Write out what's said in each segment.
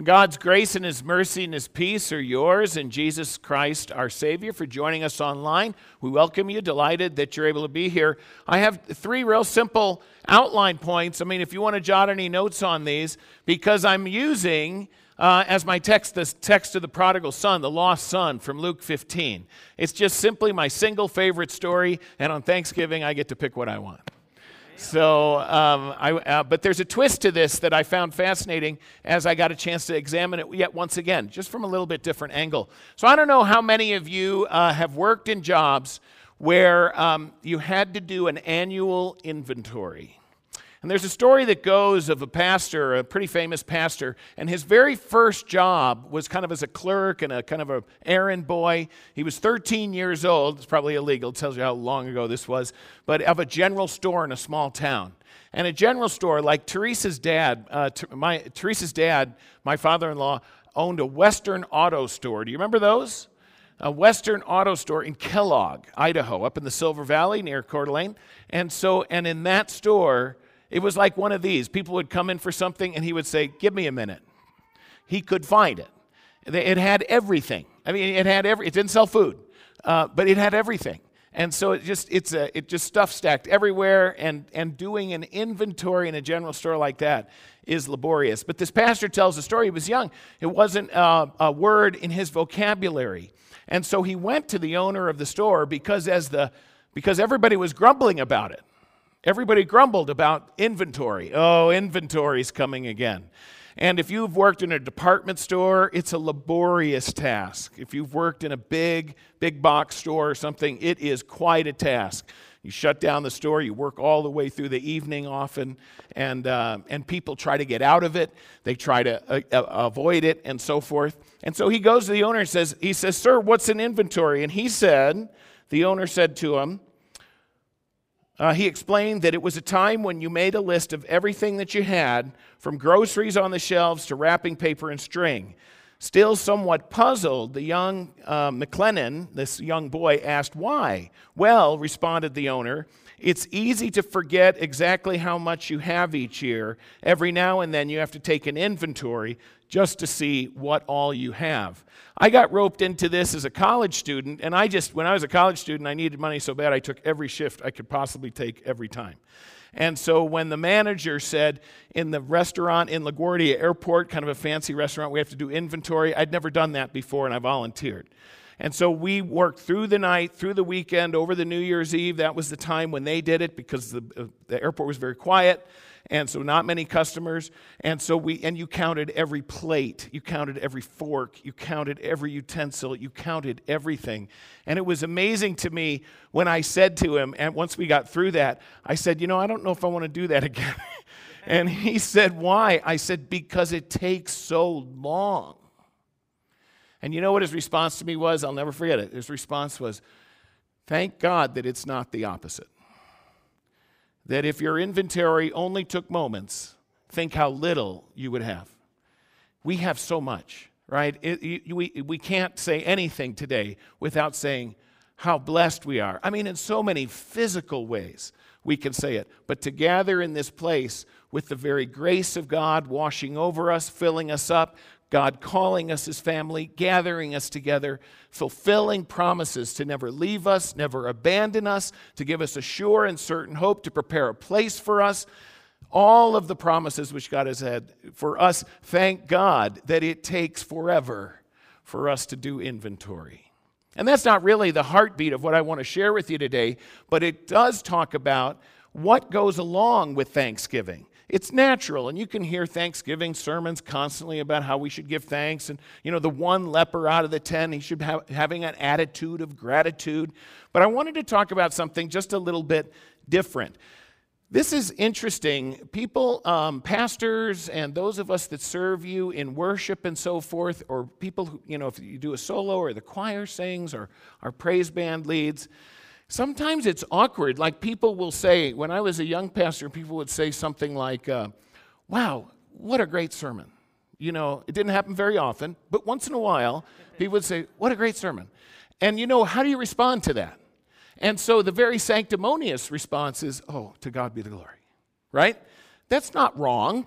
God's grace and His mercy and His peace are yours and Jesus Christ, our Savior, for joining us online. We welcome you, delighted that you're able to be here. I have three real simple outline points. I mean, if you want to jot any notes on these, because I'm using uh, as my text the text of the prodigal son, the lost son from Luke 15. It's just simply my single favorite story, and on Thanksgiving, I get to pick what I want. So, um, I, uh, but there's a twist to this that I found fascinating as I got a chance to examine it yet once again, just from a little bit different angle. So, I don't know how many of you uh, have worked in jobs where um, you had to do an annual inventory. And there's a story that goes of a pastor, a pretty famous pastor, and his very first job was kind of as a clerk and a kind of a errand boy. He was 13 years old. It's probably illegal. It tells you how long ago this was, but of a general store in a small town. And a general store, like Teresa's dad, uh, my Teresa's dad, my father-in-law, owned a Western auto store. Do you remember those? a Western auto store in Kellogg, Idaho, up in the Silver Valley near Coeur d'Alene. And so, and in that store, it was like one of these. People would come in for something and he would say, Give me a minute. He could find it. It had everything. I mean, it had every, it didn't sell food, uh, but it had everything. And so it just, it's a, it just stuff stacked everywhere and, and doing an inventory in a general store like that is laborious. But this pastor tells the story. He was young. It wasn't uh, a word in his vocabulary. And so he went to the owner of the store because as the, because everybody was grumbling about it. Everybody grumbled about inventory. Oh, inventory's coming again. And if you've worked in a department store, it's a laborious task. If you've worked in a big, big box store or something, it is quite a task. You shut down the store, you work all the way through the evening often, and, uh, and people try to get out of it. They try to uh, uh, avoid it and so forth. And so he goes to the owner and says, he says, Sir, what's an inventory? And he said, the owner said to him, uh, he explained that it was a time when you made a list of everything that you had, from groceries on the shelves to wrapping paper and string. Still somewhat puzzled, the young uh, McLennan, this young boy, asked why. Well, responded the owner, it's easy to forget exactly how much you have each year. Every now and then you have to take an inventory just to see what all you have. I got roped into this as a college student, and I just, when I was a college student, I needed money so bad I took every shift I could possibly take every time. And so when the manager said in the restaurant in LaGuardia Airport, kind of a fancy restaurant, we have to do inventory, I'd never done that before, and I volunteered. And so we worked through the night, through the weekend, over the New Year's Eve. That was the time when they did it because the, uh, the airport was very quiet. And so not many customers. And so we, and you counted every plate, you counted every fork, you counted every utensil, you counted everything. And it was amazing to me when I said to him, and once we got through that, I said, You know, I don't know if I want to do that again. and he said, Why? I said, Because it takes so long. And you know what his response to me was? I'll never forget it. His response was, Thank God that it's not the opposite. That if your inventory only took moments, think how little you would have. We have so much, right? It, we, we can't say anything today without saying how blessed we are. I mean, in so many physical ways we can say it. But to gather in this place with the very grace of God washing over us, filling us up, God calling us his family, gathering us together, fulfilling promises to never leave us, never abandon us, to give us a sure and certain hope, to prepare a place for us. All of the promises which God has had for us, thank God that it takes forever for us to do inventory. And that's not really the heartbeat of what I want to share with you today, but it does talk about what goes along with Thanksgiving. It's natural, and you can hear Thanksgiving sermons constantly about how we should give thanks. And, you know, the one leper out of the ten, he should have having an attitude of gratitude. But I wanted to talk about something just a little bit different. This is interesting. People, um, pastors, and those of us that serve you in worship and so forth, or people who, you know, if you do a solo or the choir sings or our praise band leads, Sometimes it's awkward. Like people will say, when I was a young pastor, people would say something like, uh, Wow, what a great sermon. You know, it didn't happen very often, but once in a while, people would say, What a great sermon. And you know, how do you respond to that? And so the very sanctimonious response is, Oh, to God be the glory, right? That's not wrong.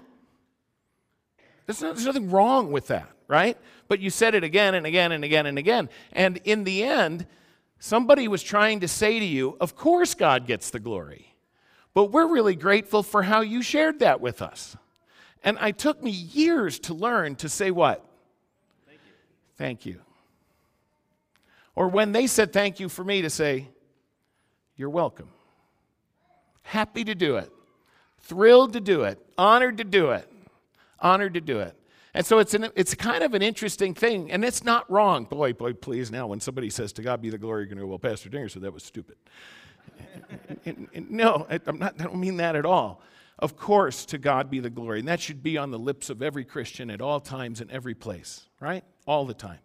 There's, no, there's nothing wrong with that, right? But you said it again and again and again and again. And in the end, somebody was trying to say to you, Of course, God gets the glory. But we're really grateful for how you shared that with us. And it took me years to learn to say what? Thank you. Thank you. Or when they said thank you for me, to say, You're welcome. Happy to do it. Thrilled to do it. Honored to do it. Honored to do it. And so it's, an, it's kind of an interesting thing, and it's not wrong. Boy, boy, please now, when somebody says, To God be the glory, you're going to go, Well, Pastor Dinger said that was stupid. and, and, no, I, I'm not, I don't mean that at all. Of course, to God be the glory. And that should be on the lips of every Christian at all times in every place, right? All the time.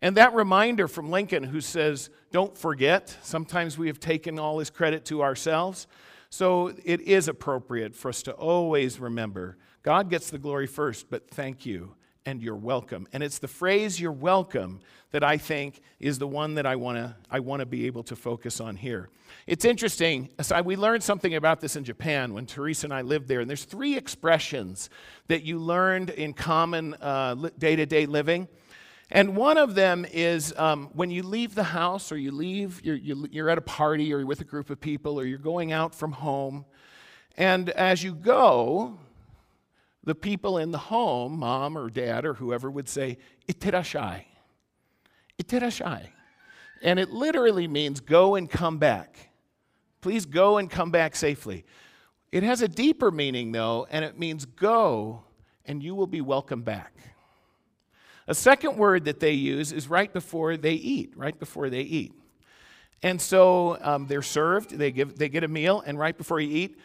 And that reminder from Lincoln, who says, Don't forget, sometimes we have taken all his credit to ourselves. So it is appropriate for us to always remember God gets the glory first, but thank you and you're welcome. And it's the phrase you're welcome that I think is the one that I want to I want to be able to focus on here. It's interesting. So we learned something about this in Japan when Teresa and I lived there. And there's three expressions that you learned in common day to day living. And one of them is um, when you leave the house or you leave, you're, you're at a party or you're with a group of people or you're going out from home. And as you go, the people in the home, mom or dad or whoever, would say, Itterashai. Itterashai. And it literally means go and come back. Please go and come back safely. It has a deeper meaning, though, and it means go and you will be welcome back. A second word that they use is right before they eat, right before they eat. And so um, they're served, they, give, they get a meal, and right before you eat,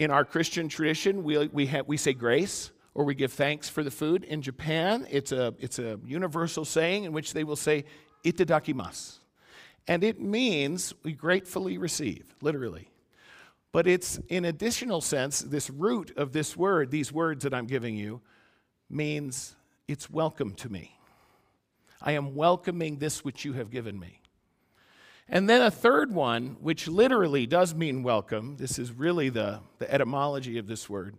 in our Christian tradition, we, we, we say grace or we give thanks for the food. In Japan, it's a, it's a universal saying in which they will say, itadakimasu. And it means we gratefully receive, literally. But it's in additional sense, this root of this word, these words that I'm giving you, means it's welcome to me. I am welcoming this which you have given me. And then a third one, which literally does mean welcome, this is really the, the etymology of this word,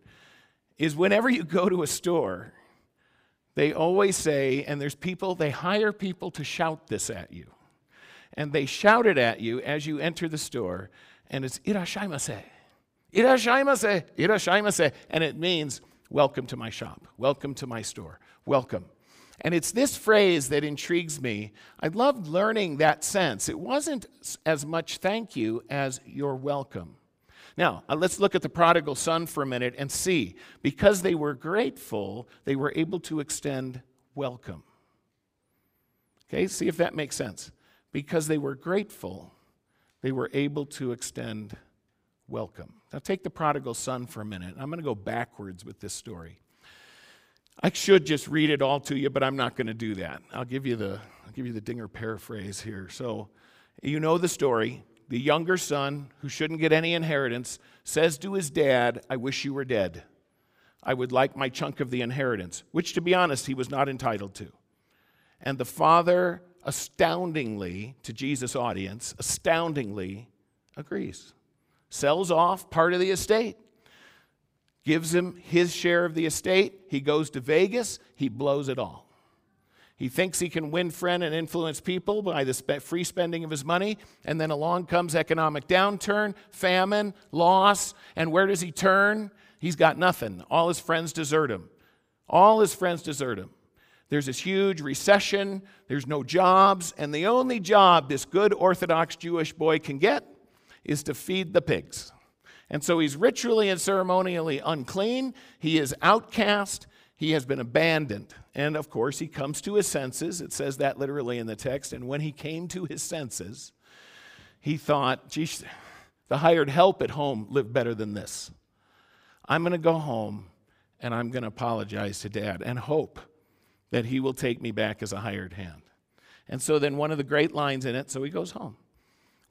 is whenever you go to a store, they always say, and there's people, they hire people to shout this at you. And they shout it at you as you enter the store, and it's irashaimase, irashaimase, irashaimase, and it means welcome to my shop, welcome to my store, welcome. And it's this phrase that intrigues me. I loved learning that sense. It wasn't as much thank you as you're welcome. Now, uh, let's look at the prodigal son for a minute and see. Because they were grateful, they were able to extend welcome. Okay, see if that makes sense. Because they were grateful, they were able to extend welcome. Now, take the prodigal son for a minute. I'm going to go backwards with this story. I should just read it all to you, but I'm not going to do that. I'll give you the I'll give you the Dinger paraphrase here. So, you know the story. The younger son, who shouldn't get any inheritance, says to his dad, "I wish you were dead. I would like my chunk of the inheritance," which to be honest, he was not entitled to. And the father astoundingly to Jesus' audience, astoundingly agrees. Sells off part of the estate gives him his share of the estate. He goes to Vegas, he blows it all. He thinks he can win friend and influence people by the free spending of his money, and then along comes economic downturn, famine, loss, and where does he turn? He's got nothing. All his friends desert him. All his friends desert him. There's this huge recession, there's no jobs, and the only job this good Orthodox Jewish boy can get is to feed the pigs. And so he's ritually and ceremonially unclean. He is outcast. He has been abandoned. And of course, he comes to his senses. It says that literally in the text. And when he came to his senses, he thought, geez, the hired help at home lived better than this. I'm going to go home and I'm going to apologize to dad and hope that he will take me back as a hired hand. And so then one of the great lines in it, so he goes home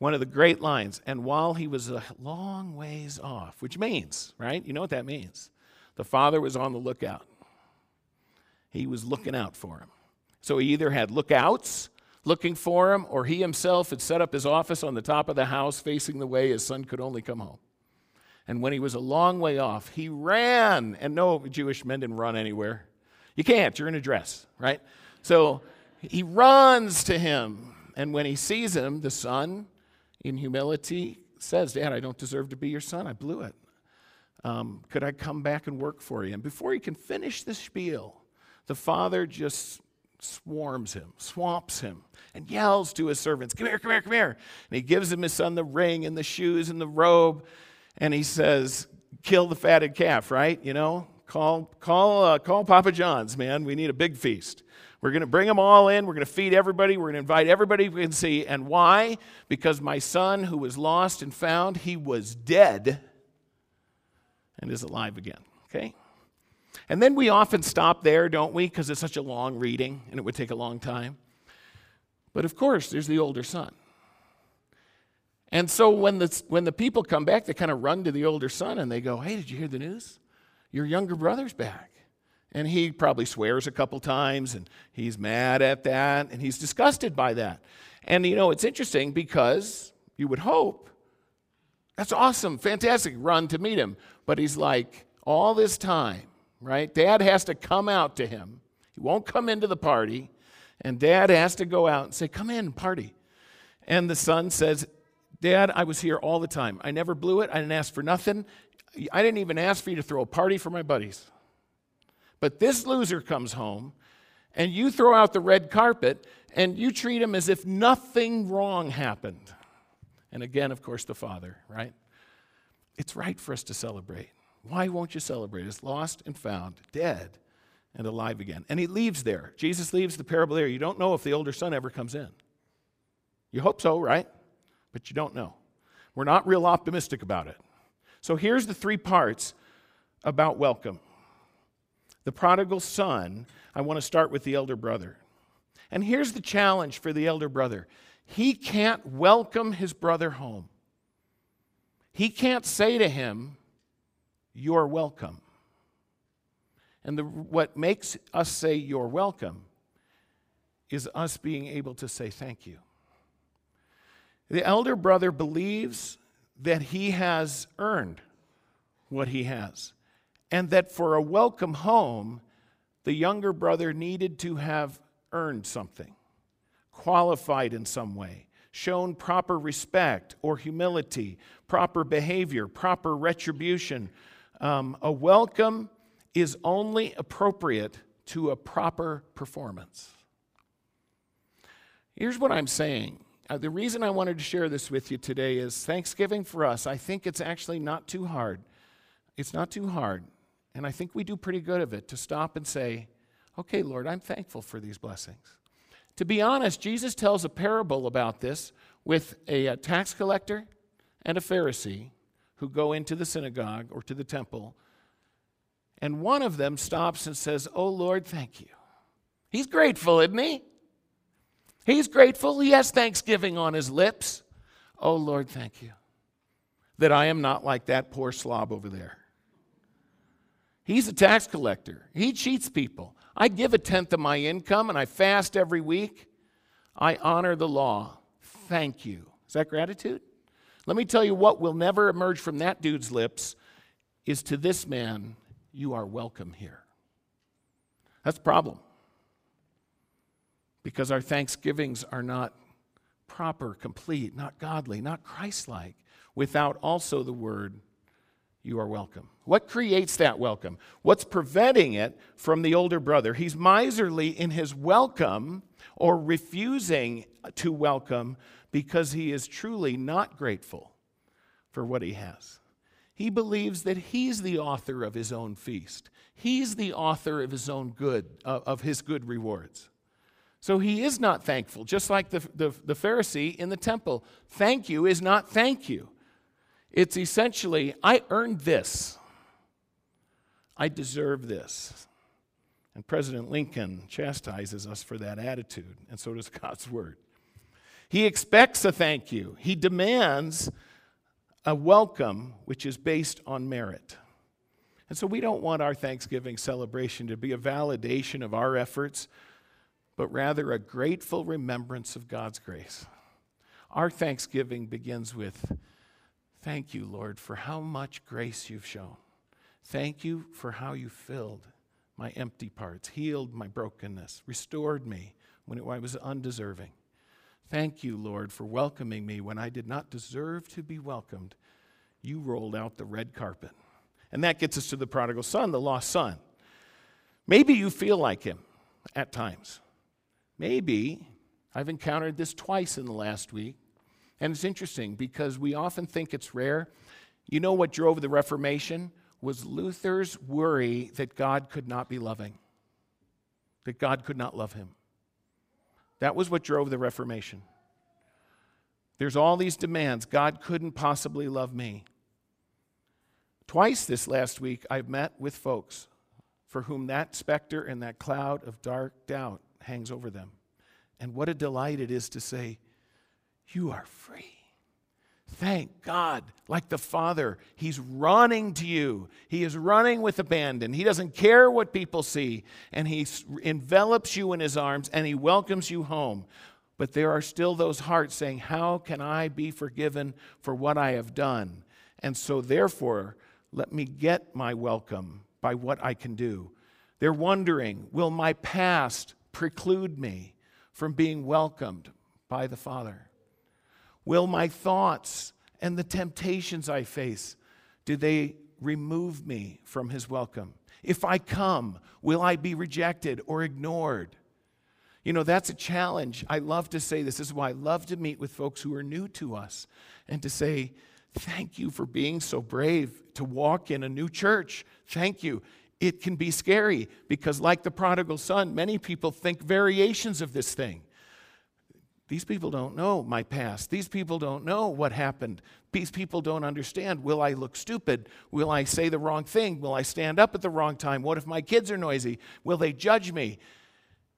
one of the great lines. And while he was a long ways off, which means, right? You know what that means. The father was on the lookout. He was looking out for him. So he either had lookouts looking for him, or he himself had set up his office on the top of the house facing the way his son could only come home. And when he was a long way off, he ran. And no Jewish men didn't run anywhere. You can't, you're in a dress, right? So he runs to him. And when he sees him, the son, in humility, says, Dad, I don't deserve to be your son. I blew it. Um, could I come back and work for you? And before he can finish the spiel, the father just swarms him, swamps him, and yells to his servants, Come here, come here, come here. And he gives him his son the ring and the shoes and the robe. And he says, Kill the fatted calf, right? You know, call, call, uh, call Papa John's, man. We need a big feast. We're going to bring them all in. We're going to feed everybody. We're going to invite everybody we can see. And why? Because my son, who was lost and found, he was dead and is alive again. Okay? And then we often stop there, don't we? Because it's such a long reading and it would take a long time. But of course, there's the older son. And so when the, when the people come back, they kind of run to the older son and they go, Hey, did you hear the news? Your younger brother's back. And he probably swears a couple times and he's mad at that and he's disgusted by that. And you know, it's interesting because you would hope that's awesome, fantastic, run to meet him. But he's like, all this time, right? Dad has to come out to him. He won't come into the party. And dad has to go out and say, Come in, party. And the son says, Dad, I was here all the time. I never blew it. I didn't ask for nothing. I didn't even ask for you to throw a party for my buddies. But this loser comes home, and you throw out the red carpet, and you treat him as if nothing wrong happened. And again, of course, the Father, right? It's right for us to celebrate. Why won't you celebrate? It's lost and found, dead and alive again. And he leaves there. Jesus leaves the parable there. You don't know if the older son ever comes in. You hope so, right? But you don't know. We're not real optimistic about it. So here's the three parts about welcome. The prodigal son, I want to start with the elder brother. And here's the challenge for the elder brother he can't welcome his brother home. He can't say to him, You're welcome. And the, what makes us say, You're welcome, is us being able to say thank you. The elder brother believes that he has earned what he has, and that for a welcome home, the younger brother needed to have earned something, qualified in some way, shown proper respect or humility, proper behavior, proper retribution. Um, a welcome is only appropriate to a proper performance. Here's what I'm saying uh, the reason I wanted to share this with you today is Thanksgiving for us, I think it's actually not too hard. It's not too hard. And I think we do pretty good of it to stop and say, okay, Lord, I'm thankful for these blessings. To be honest, Jesus tells a parable about this with a, a tax collector and a Pharisee who go into the synagogue or to the temple. And one of them stops and says, Oh, Lord, thank you. He's grateful, isn't he? He's grateful. He has thanksgiving on his lips. Oh, Lord, thank you that I am not like that poor slob over there. He's a tax collector, he cheats people. I give a tenth of my income and I fast every week. I honor the law. Thank you. Is that gratitude? Let me tell you what will never emerge from that dude's lips is to this man, you are welcome here. That's the problem because our thanksgivings are not proper, complete, not godly, not Christ like, without also the word, you are welcome. What creates that welcome? What's preventing it from the older brother? He's miserly in his welcome or refusing to welcome because he is truly not grateful for what he has. He believes that he's the author of his own feast. He's the author of his own good, uh, of his good rewards. So he is not thankful, just like the, the, the, Pharisee in the temple. Thank you is not thank you. It's essentially, I earned this. I deserve this. And President Lincoln chastises us for that attitude, and so does God's word. He expects a thank you, he demands a welcome which is based on merit. And so we don't want our Thanksgiving celebration to be a validation of our efforts but rather a grateful remembrance of God's grace. Our thanksgiving begins with Thank you, Lord, for how much grace you've shown. Thank you for how you filled my empty parts, healed my brokenness, restored me when I was undeserving. Thank you, Lord, for welcoming me when I did not deserve to be welcomed. You rolled out the red carpet. And that gets us to the prodigal son, the lost son. Maybe you feel like him at times. Maybe I've encountered this twice in the last week. And it's interesting because we often think it's rare. You know what drove the Reformation? Was Luther's worry that God could not be loving, that God could not love him. That was what drove the Reformation. There's all these demands. God couldn't possibly love me. Twice this last week, I've met with folks for whom that specter and that cloud of dark doubt hangs over them. And what a delight it is to say, You are free. Thank God. Like the Father, He's running to you. He is running with abandon. He doesn't care what people see. And He envelops you in His arms and He welcomes you home. But there are still those hearts saying, How can I be forgiven for what I have done? And so, therefore, let me get my welcome by what I can do. They're wondering, Will my past preclude me from being welcomed by the Father? Will my thoughts and the temptations I face, do they remove me from his welcome? If I come, will I be rejected or ignored? You know, that's a challenge. I love to say this. This is why I love to meet with folks who are new to us and to say, Thank you for being so brave to walk in a new church. Thank you. It can be scary because, like the prodigal son, many people think variations of this thing. These people don't know my past. These people don't know what happened. These people don't understand. Will I look stupid? Will I say the wrong thing? Will I stand up at the wrong time? What if my kids are noisy? Will they judge me?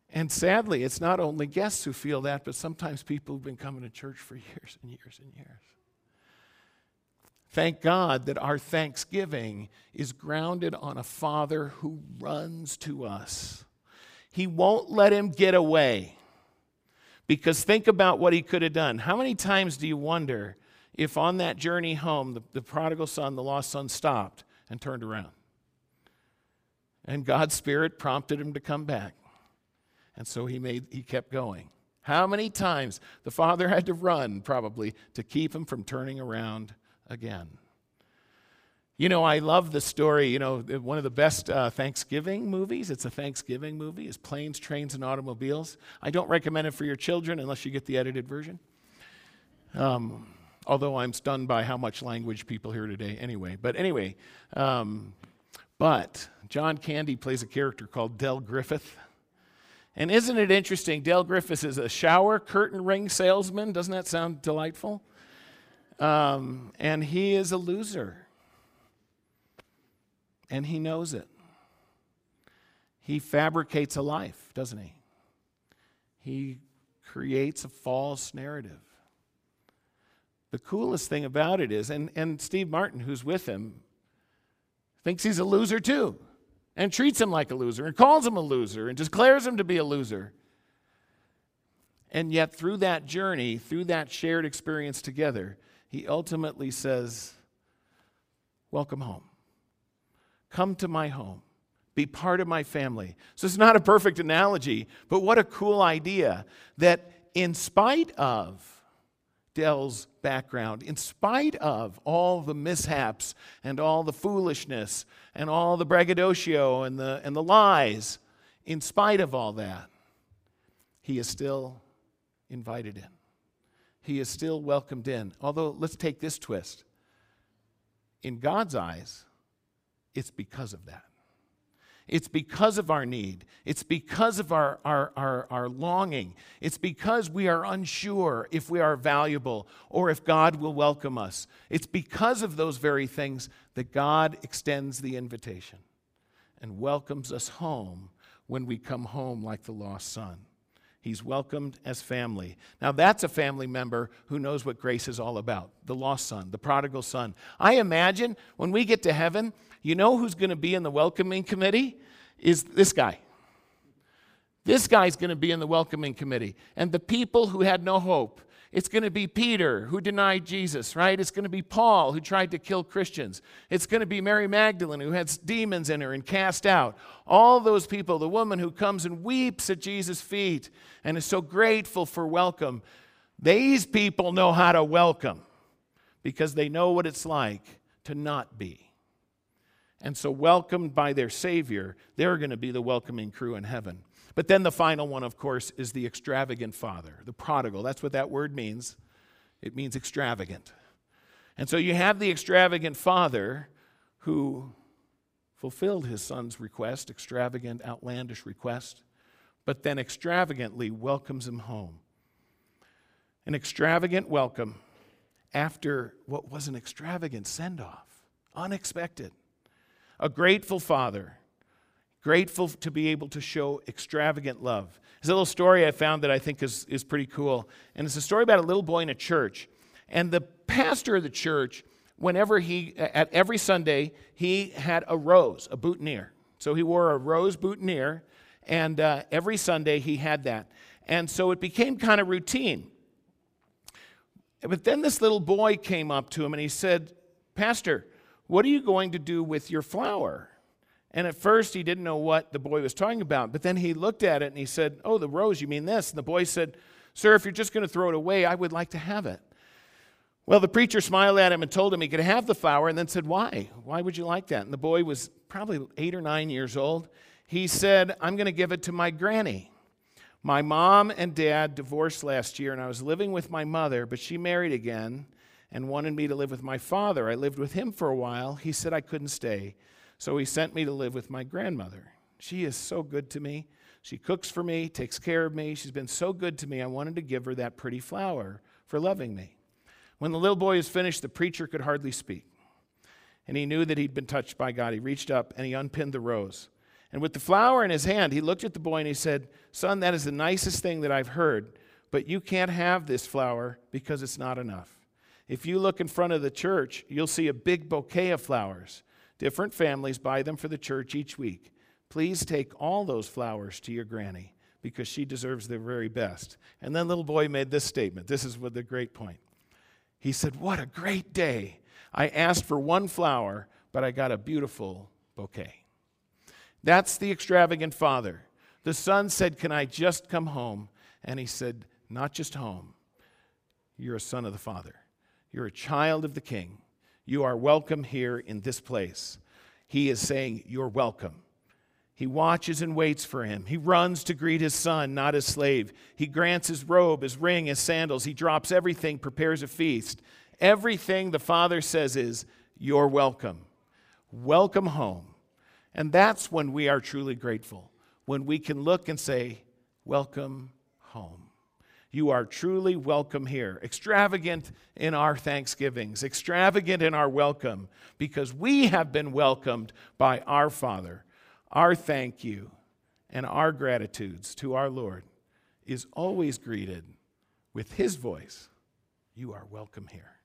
And sadly, it's not only guests who feel that, but sometimes people who've been coming to church for years and years and years. Thank God that our thanksgiving is grounded on a Father who runs to us. He won't let him get away. Because think about what he could have done. How many times do you wonder if on that journey home, the, the prodigal son, the lost son, stopped and turned around? And God's Spirit prompted him to come back. And so he, made, he kept going. How many times the father had to run, probably, to keep him from turning around again? You know, I love the story. You know, one of the best uh, Thanksgiving movies, it's a Thanksgiving movie, is Planes, Trains, and Automobiles. I don't recommend it for your children unless you get the edited version. Um, although I'm stunned by how much language people hear today anyway. But anyway, um, but John Candy plays a character called Del Griffith. And isn't it interesting? Del Griffith is a shower curtain ring salesman. Doesn't that sound delightful? Um, and he is a loser and he knows it. He fabricates a life, doesn't he? He creates a false narrative. The coolest thing about it is, and, and Steve Martin, who's with him, thinks he's a loser too, and treats him like a loser, and calls him a loser, and declares him to be a loser. And yet, through that journey, through that shared experience together, he ultimately says, Welcome home. Come to my home. Be part of my family. So it's not a perfect analogy, but what a cool idea that in spite of Del's background, in spite of all the mishaps and all the foolishness and all the braggadocio and the, and the lies, in spite of all that, he is still invited in. He is still welcomed in. Although, let's take this twist. In God's eyes, it's because of that. It's because of our need. It's because of our, our, our, our, longing. It's because we are unsure if we are valuable or if God will welcome us. It's because of those very things that God extends the invitation and welcomes us home when we come home like the lost son. He's welcomed as family. Now, that's a family member who knows what grace is all about the lost son, the prodigal son. I imagine when we get to heaven, you know who's going to be in the welcoming committee? Is this guy. This guy's going to be in the welcoming committee. And the people who had no hope, It's going to be Peter who denied Jesus, right? It's going to be Paul who tried to kill Christians. It's going to be Mary Magdalene who had demons in her and cast out. All those people, the woman who comes and weeps at Jesus' feet and is so grateful for welcome. These people know how to welcome because they know what it's like to not be. And so, welcomed by their Savior, they're going to be the welcoming crew in heaven. But then the final one, of course, is the extravagant father, the prodigal. That's what that word means. It means extravagant. And so you have the extravagant father who fulfilled his son's request, extravagant, outlandish request, but then extravagantly welcomes him home. An extravagant welcome after what was an extravagant send off, unexpected. A grateful father grateful to be able to show extravagant love. There's a little story I found that I think is, is pretty cool. And it's a story about a little boy in a church. And the pastor of the church, whenever he, at every Sunday, he had a rose, a boutonniere. So he wore a rose boutonniere, and uh, every Sunday he had that. And so it became kind of routine. But then this little boy came up to him and he said, Pastor, what are you going to do with your flower? And at first, he didn't know what the boy was talking about. But then he looked at it and he said, Oh, the rose, you mean this? And the boy said, Sir, if you're just going to throw it away, I would like to have it. Well, the preacher smiled at him and told him he could have the flower and then said, Why? Why would you like that? And the boy was probably eight or nine years old. He said, I'm going to give it to my granny. My mom and dad divorced last year, and I was living with my mother, but she married again and wanted me to live with my father. I lived with him for a while. He said I couldn't stay. So he sent me to live with my grandmother. She is so good to me. She cooks for me, takes care of me. She's been so good to me. I wanted to give her that pretty flower for loving me. When the little boy was finished, the preacher could hardly speak. And he knew that he'd been touched by God. He reached up and he unpinned the rose. And with the flower in his hand, he looked at the boy and he said, Son, that is the nicest thing that I've heard, but you can't have this flower because it's not enough. If you look in front of the church, you'll see a big bouquet of flowers. Different families buy them for the church each week. Please take all those flowers to your granny because she deserves the very best. And then little boy made this statement. This is the great point. He said, What a great day. I asked for one flower, but I got a beautiful bouquet. That's the extravagant father. The son said, Can I just come home? And he said, Not just home. You're a son of the Father. You're a child of the King. You are welcome here in this place. He is saying, You're welcome. He watches and waits for him. He runs to greet his son, not his slave. He grants his robe, his ring, his sandals. He drops everything, prepares a feast. Everything the Father says is, You're welcome. Welcome home. And that's when we are truly grateful, when we can look and say, Welcome home. You are truly welcome here. Extravagant in our thanksgivings, extravagant in our welcome, because we have been welcomed by our Father. Our thank you and our gratitudes to our Lord is always greeted with His voice You are welcome here.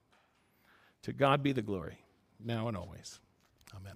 To God be the glory, now and always. Amen.